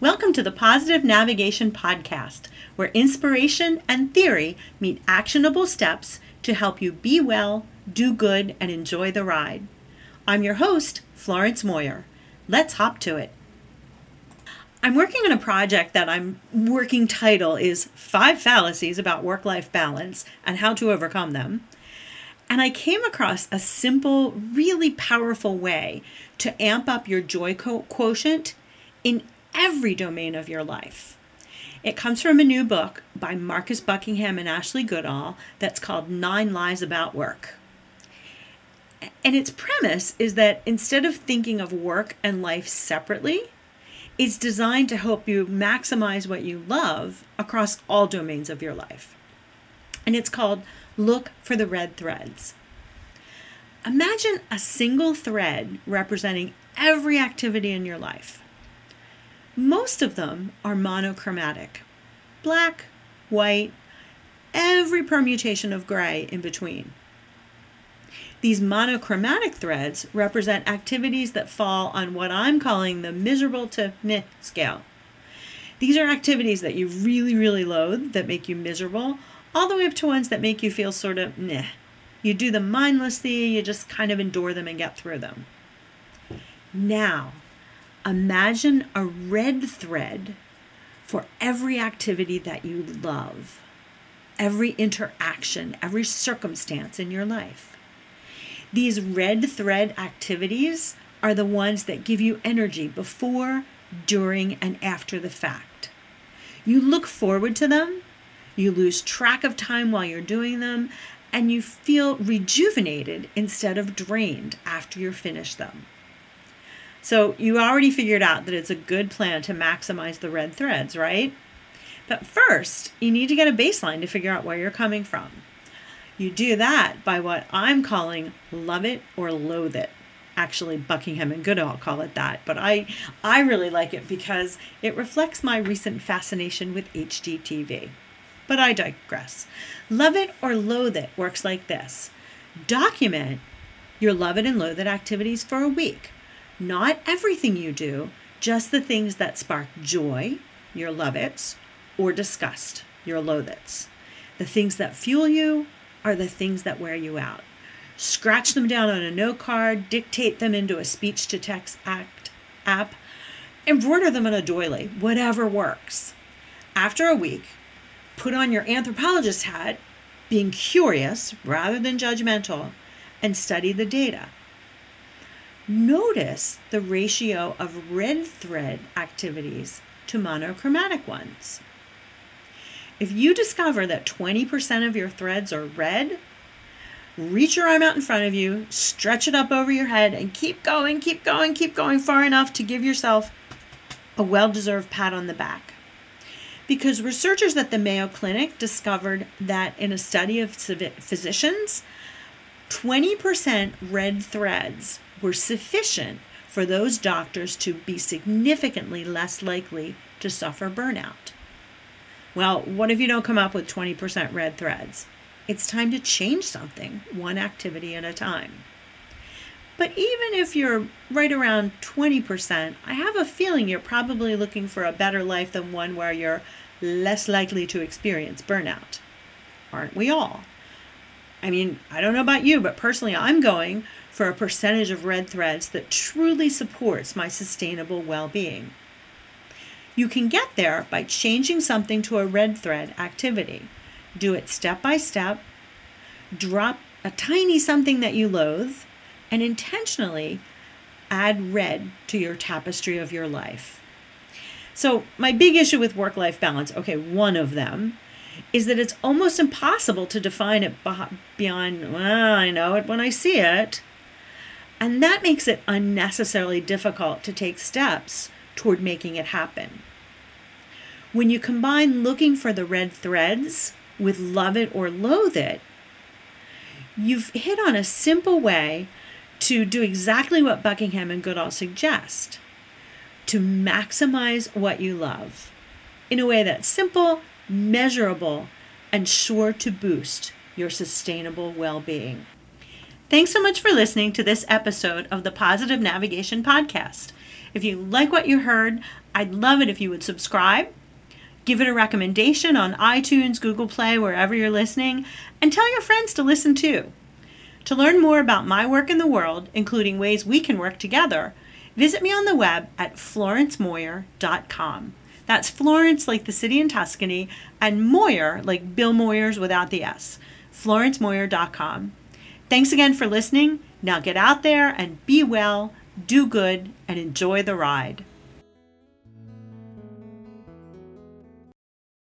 Welcome to the Positive Navigation Podcast, where inspiration and theory meet actionable steps to help you be well, do good, and enjoy the ride. I'm your host, Florence Moyer. Let's hop to it. I'm working on a project that I'm working title is Five Fallacies About Work Life Balance and How to Overcome Them. And I came across a simple, really powerful way to amp up your joy quotient in every domain of your life. It comes from a new book by Marcus Buckingham and Ashley Goodall that's called Nine Lies About Work. And its premise is that instead of thinking of work and life separately, it's designed to help you maximize what you love across all domains of your life. And it's called Look for the Red Threads. Imagine a single thread representing every activity in your life. Most of them are monochromatic black, white, every permutation of gray in between. These monochromatic threads represent activities that fall on what I'm calling the miserable to meh scale. These are activities that you really, really loathe, that make you miserable, all the way up to ones that make you feel sort of meh. You do them mindlessly, you just kind of endure them and get through them. Now, Imagine a red thread for every activity that you love, every interaction, every circumstance in your life. These red thread activities are the ones that give you energy before, during, and after the fact. You look forward to them, you lose track of time while you're doing them, and you feel rejuvenated instead of drained after you finish them. So you already figured out that it's a good plan to maximize the red threads, right? But first, you need to get a baseline to figure out where you're coming from. You do that by what I'm calling love it or loathe it. Actually, Buckingham and Goodall call it that, but I, I really like it because it reflects my recent fascination with HGTV. But I digress. Love it or loathe it works like this document your love it and loathe it activities for a week not everything you do, just the things that spark joy, your love it's, or disgust, your loathe it's. The things that fuel you are the things that wear you out. Scratch them down on a note card, dictate them into a speech to text act app, embroider them on a doily, whatever works. After a week, put on your anthropologist hat, being curious rather than judgmental, and study the data. Notice the ratio of red thread activities to monochromatic ones. If you discover that 20% of your threads are red, reach your arm out in front of you, stretch it up over your head, and keep going, keep going, keep going far enough to give yourself a well deserved pat on the back. Because researchers at the Mayo Clinic discovered that in a study of physicians, 20% red threads were sufficient for those doctors to be significantly less likely to suffer burnout. Well, what if you don't come up with 20% red threads? It's time to change something, one activity at a time. But even if you're right around 20%, I have a feeling you're probably looking for a better life than one where you're less likely to experience burnout. Aren't we all? I mean, I don't know about you, but personally, I'm going for a percentage of red threads that truly supports my sustainable well being. You can get there by changing something to a red thread activity. Do it step by step, drop a tiny something that you loathe, and intentionally add red to your tapestry of your life. So, my big issue with work life balance, okay, one of them, is that it's almost impossible to define it beyond, well, I know it when I see it. And that makes it unnecessarily difficult to take steps toward making it happen. When you combine looking for the red threads with love it or loathe it, you've hit on a simple way to do exactly what Buckingham and Goodall suggest to maximize what you love in a way that's simple, measurable, and sure to boost your sustainable well being. Thanks so much for listening to this episode of the Positive Navigation Podcast. If you like what you heard, I'd love it if you would subscribe, give it a recommendation on iTunes, Google Play, wherever you're listening, and tell your friends to listen too. To learn more about my work in the world, including ways we can work together, visit me on the web at florencemoyer.com. That's Florence, like the city in Tuscany, and Moyer, like Bill Moyers without the S. FlorenceMoyer.com. Thanks again for listening. Now get out there and be well, do good, and enjoy the ride.